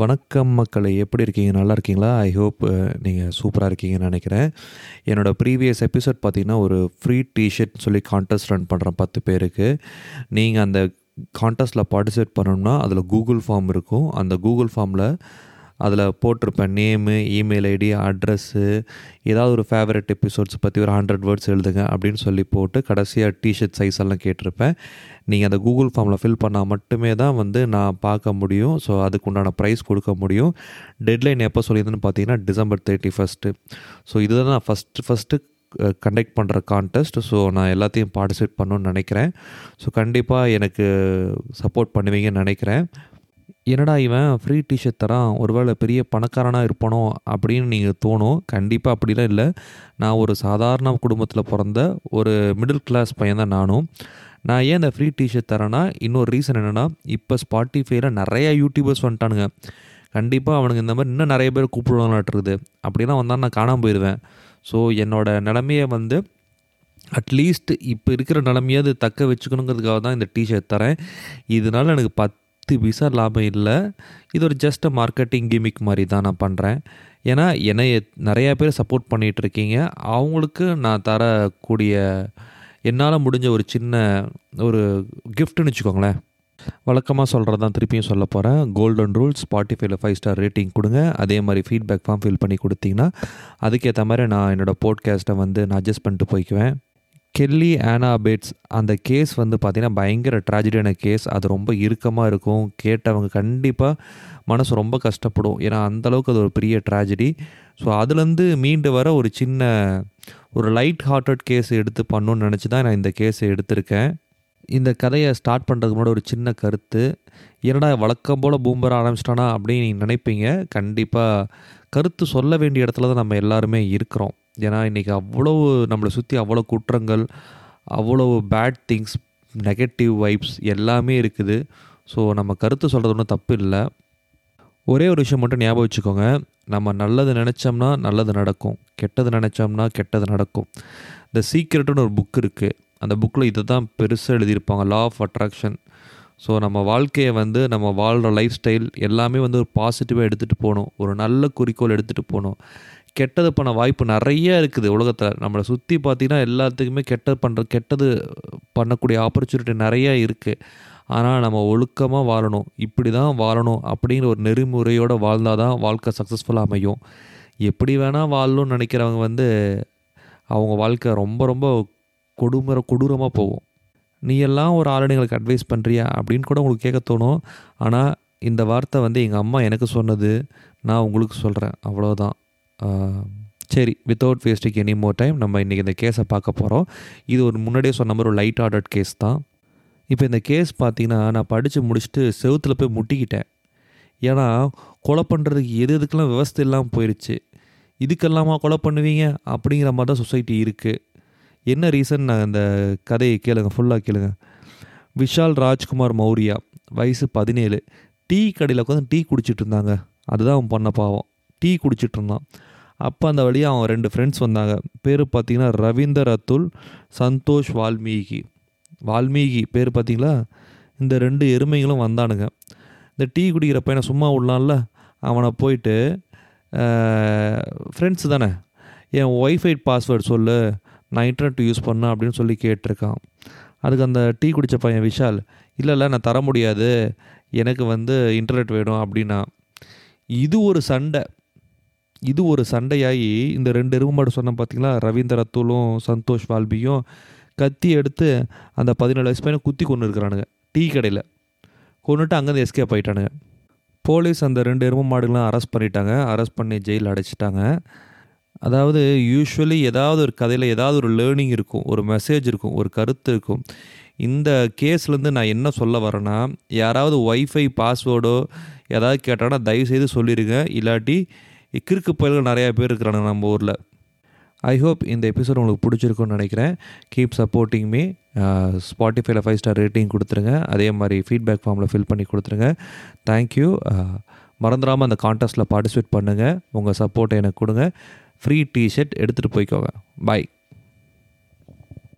வணக்கம் மக்களை எப்படி இருக்கீங்க? நல்லா இருக்கீங்களா? ஐ ஹோப் நீங்கள் சூப்பராக இருக்கீங்கன்னு நினைக்கிறேன். என்னோடய ப்ரீவியஸ் எபிசோட் பார்த்தீங்கன்னா ஒரு ஃப்ரீ டிஷர்ட் சொல்லி கான்டெஸ்ட் ரன் பண்ணுறேன் பத்து பேருக்கு. நீங்கள் அந்த கான்டெஸ்ட்டில் பார்ட்டிசிபேட் பண்ணணும்னா அதில் கூகுள் ஃபார்ம் இருக்கும். அந்த கூகுள் ஃபார்மில் அதில் போட்டிருப்பேன். நேமு இமெயில் ஐடி அட்ரஸ்ஸு ஏதாவது ஒரு ஃபேவரட் எபிசோட்ஸ் பற்றி ஒரு ஹண்ட்ரட் வேர்ட்ஸ் எழுதுங்க அப்படின்னு சொல்லி போட்டு கடைசியாக டிஷர்ட் சைஸ் எல்லாம் கேட்டிருப்பேன். நீங்கள் அந்த கூகுள் ஃபார்மில் ஃபில் பண்ணால் மட்டுமே தான் வந்து நான் பார்க்க முடியும். ஸோ அதுக்கு உண்டான ப்ரைஸ் கொடுக்க முடியும். டெட்லைன் எப்போ சொல்லியிருந்தேன்னு பார்த்தீங்கன்னா டிசம்பர் தேர்ட்டி ஃபஸ்ட்டு ஸோ இதுதான் நான் ஃபஸ்ட்டு ஃபஸ்ட்டு கண்டக்ட் பண்ணுற கான்டெஸ்ட் ஸோ நான் எல்லாத்தையும் பார்ட்டிசிபேட் பண்ணணும்னு நினைக்கிறேன். ஸோ கண்டிப்பாக எனக்கு சப்போர்ட் பண்ணுவீங்கன்னு நினைக்கிறேன். என்னடா இவன் ஃப்ரீ டிஷர்ட் தரான் ஒருவேளை பெரிய பணக்காரனாக இருப்பானோ அப்படின்னு நீங்கள் தோணும். கண்டிப்பாக அப்படிலாம் இல்லை. நான் ஒரு சாதாரண குடும்பத்தில் பிறந்த ஒரு மிடில் கிளாஸ் பையன் தான் நானும். நான் ஏன் இந்த ஃப்ரீ டிஷர்ட் தரேன்னா இன்னொரு ரீசன் என்னென்னா இப்போ ஸ்பாட்டிஃபைல நிறையா யூடியூபர்ஸ் வந்துட்டானுங்க. கண்டிப்பாக அவனுங்க இந்த மாதிரி இன்னும் நிறைய பேர் கூப்பிடுவாங்களாட்டுருக்குது. அப்படிலாம் வந்தால் நான் காணாமல் போயிடுவேன் ஸோ என்னோடய நிலமையை வந்து அட்லீஸ்ட் இப்போ இருக்கிற நிலமையாவது தக்க வச்சுக்கணுங்கிறதுக்காக தான் இந்த டிஷர்ட் தரேன். இதனால் எனக்கு பத்து பத்து பைசா லாபம் இல்லை. இது ஒரு ஜஸ்ட் மார்க்கெட்டிங் கிமிக் மாதிரி தான் நான் பண்ணுறேன் ஏன்னா என்னை நிறையா பேர் சப்போர்ட் பண்ணிகிட்டு இருக்கீங்க. அவங்களுக்கு நான் தரக்கூடிய என்னால் முடிஞ்ச ஒரு சின்ன ஒரு கிஃப்ட்டுன்னு வச்சுக்கோங்களேன். வழக்கமாக சொல்கிறது தான் திருப்பியும் சொல்ல போகிறேன் கோல்டன் ரூல்ஸ் ஸ்பாட்டிஃபைல ஃபைவ் ஸ்டார் ரேட்டிங் கொடுங்க. அதே மாதிரி ஃபீட்பேக் ஃபார்ம் ஃபில் பண்ணி கொடுத்தீங்கன்னா அதுக்கேற்ற மாதிரி நான் என்னோடய போட்காஸ்ட்டை வந்து நான் அட்ஜஸ்ட் பண்ணிட்டு போய்க்குவேன். கெல்லி ஆனாபேட்ஸ் அந்த கேஸ் வந்து பார்த்திங்கன்னா பயங்கர ட்ராஜடியான கேஸ் அது ரொம்ப இறுக்கமாக இருக்கும். கேட்டவங்க கண்டிப்பாக மனசு ரொம்ப கஷ்டப்படும். ஏன்னா அந்தளவுக்கு அது ஒரு பெரிய ட்ராஜடி ஸோ அதுலேருந்து மீண்டு வர ஒரு சின்ன ஒரு லைட் ஹார்ட்டட் கேஸ் எடுத்து பண்ணணும்னு நினச்சி தான் நான் இந்த கேஸை எடுத்திருக்கேன். இந்த கதையை ஸ்டார்ட் பண்ணுறதுக்கு முன்னாடி ஒரு சின்ன கருத்து. என்னடா வழக்கம் போல் பூம்பர ஆரம்பிச்சிட்டானா அப்படின்னு நீங்கள் நினைப்பீங்க. கண்டிப்பாக கருத்து சொல்ல வேண்டிய இடத்துல தான் நம்ம எல்லாருமே இருக்கிறோம். ஏன்னா இன்றைக்கி அவ்வளோ நம்மளை சுற்றி அவ்வளோ குற்றங்கள் அவ்வளோ பேட் திங்ஸ் நெகட்டிவ் வைப்ஸ் எல்லாமே இருக்குது. ஸோ நம்ம கருத்து சொல்கிறது ஒன்றும் தப்பு இல்லை. ஒரே ஒரு விஷயம் மட்டும் ஞாபகம் வச்சுக்கோங்க. நம்ம நல்லது நினச்சோம்னா நல்லது நடக்கும். கெட்டது நினச்சோம்னா கெட்டது நடக்கும். த சீக்ரெட்டுன்னு ஒரு புக் இருக்குது அந்த புக்கில் இதை தான் பெருசாக எழுதியிருப்பாங்க. லா ஆஃப் அட்ராக்ஷன் ஸோ நம்ம வாழ்க்கையை வந்து நம்ம வாழ்கிற லைஃப் ஸ்டைல் எல்லாமே வந்து ஒரு பாசிட்டிவாக எடுத்துகிட்டு போகணும். ஒரு நல்ல குறிக்கோள் எடுத்துகிட்டு போகணும். கெட்டது பண்ண வாய்ப்பு நிறைய இருக்குது உலகத்தில். நம்மளை சுற்றி பார்த்திங்கன்னா எல்லாத்துக்குமே கெட்டது பண்ணுற கெட்டது பண்ணக்கூடிய ஆப்பர்ச்சுனிட்டி நிறையா இருக்குது ஆனால் நம்ம ஒழுக்கமாக வாழணும். இப்படி தான் வாழணும் அப்படிங்கிற ஒரு நெறிமுறையோடு வாழ்ந்தால் தான் வாழ்க்கை சக்ஸஸ்ஃபுல்லாக அமையும். எப்படி வேணால் வாழணும்னு நினைக்கிறவங்க வந்து அவங்க வாழ்க்கை ரொம்ப ரொம்ப கொடுமுற கொடூரமாக போகும். நீ எல்லாம் ஒரு ஆளுநர்களுக்கு அட்வைஸ் பண்ணுறியா அப்படின்னு கூட உங்களுக்கு கேட்க தோணும். ஆனால் இந்த வார்த்தை வந்து எங்கள் அம்மா எனக்கு சொன்னது நான் உங்களுக்கு சொல்கிறேன் அவ்வளோதான் சரி without wasting any more time நம்ம இன்றைக்கி இந்த கேஸை பார்க்க போகிறோம் இது ஒரு முன்னாடியே சொன்ன மாதிரி ஒரு லைட் ஆர்டர்ட் கேஸ் தான். இப்போ இந்த கேஸ் பார்த்திங்கன்னா நான் படித்து முடிச்சுட்டு செவுத்தில் போய் முட்டிக்கிட்டேன். ஏன்னா கொலை பண்ணுறதுக்கு எது எதுக்கெல்லாம் விவஸ்தை இல்லாமல் போயிடுச்சு இதுக்கெல்லாமா கொலை பண்ணுவீங்க? அப்படிங்கிற மாதிரி தான் சொசைட்டி இருக்குது என்ன ரீசன் நான் அந்த கதையை கேளுங்க ஃபுல்லாக கேளுங்க. விஷால் ராஜ்குமார் மௌரியா வயசு பதினேழு. டீ கடையில் உட்காந்து டீ குடிச்சிட்டு இருந்தாங்க. அதுதான் அவன் பண்ண பாவம். டீ குடிச்சிட்டு இருந்தான் அப்போ அந்த வழியாக அவன் ரெண்டு ஃப்ரெண்ட்ஸ் வந்தாங்க. பேர் பார்த்தீங்கன்னா ரவீந்தர் அத்துல் சந்தோஷ் வால்மீகி. வால்மீகி பேர் பார்த்தீங்களா இந்த ரெண்டு எருமைகளும் வந்தானுங்க. இந்த டீ குடிக்கிற பையனை சும்மா விடலாம்ல? அவனை போயிட்டு ஃப்ரெண்ட்ஸ் தானே? என் ஒய்ஃபை பாஸ்வேர்டு சொல்லு நான் இன்டர்நெட் யூஸ் பண்ணேன் அப்படின்னு சொல்லி கேட்டிருக்கான். அதுக்கு அந்த டீ குடித்த பையன் விஷால் இல்லை இல்லை நான் தர முடியாது. எனக்கு வந்து இன்டர்நெட் வேணும் அப்படின்னா. இது ஒரு சண்டை. இது ஒரு சண்டையாகி இந்த ரெண்டு எருமாடு சொன்ன பார்த்தீங்களா ரவீந்திர அத்துலும் சந்தோஷ் வால்பியும் கத்தி எடுத்து அந்த பதினேழு வயசு பையனை குத்தி கொண்டு இருக்கிறானுங்க. டீ கடையில். கொண்டுட்டு அங்கேருந்து எஸ்கேப் ஆகிட்டானுங்க போலீஸ் அந்த ரெண்டு எரும மாடுகளும் அரெஸ்ட் பண்ணிட்டாங்க. அரெஸ்ட் பண்ணி ஜெயிலில் அடைச்சிட்டாங்க. அதாவது யூஸ்வலி ஏதாவது ஒரு கதையில் ஏதாவது ஒரு லேர்னிங் இருக்கும். ஒரு மெசேஜ் இருக்கும். ஒரு கருத்து இருக்கும். இந்த கேஸ்லேருந்து நான் என்ன சொல்ல வரேன்னா யாராவது ஒய்ஃபை பாஸ்வேர்டோ ஏதாவது கேட்டாங்கன்னா தயவுசெய்து சொல்லிடுங்க இல்லாட்டி கிறுக்கு பயல்கள் நிறையா பேர் இருக்கிறானுங்க நம்ம ஊரில். ஐ ஹோப் இந்த எபிசோட் உங்களுக்கு பிடிச்சிருக்குன்னு நினைக்கிறேன். கீப் சப்போர்ட்டிங் மீ ஸ்பாட்டிஃபைல ஃபைவ் ஸ்டார் ரேட்டிங் கொடுத்துருங்க. அதே மாதிரி ஃபீட்பேக் ஃபார்மில் ஃபில் பண்ணி கொடுத்துருங்க. தேங்க்யூ மறந்துடாமல் அந்த கான்டெஸ்ட்டில் பார்ட்டிசிபேட் பண்ணுங்கள் உங்கள் சப்போர்ட்டை எனக்கு கொடுங்க. ஃப்ரீ டிஷர்ட் எடுத்துகிட்டு போய்க்கோங்க. பாய்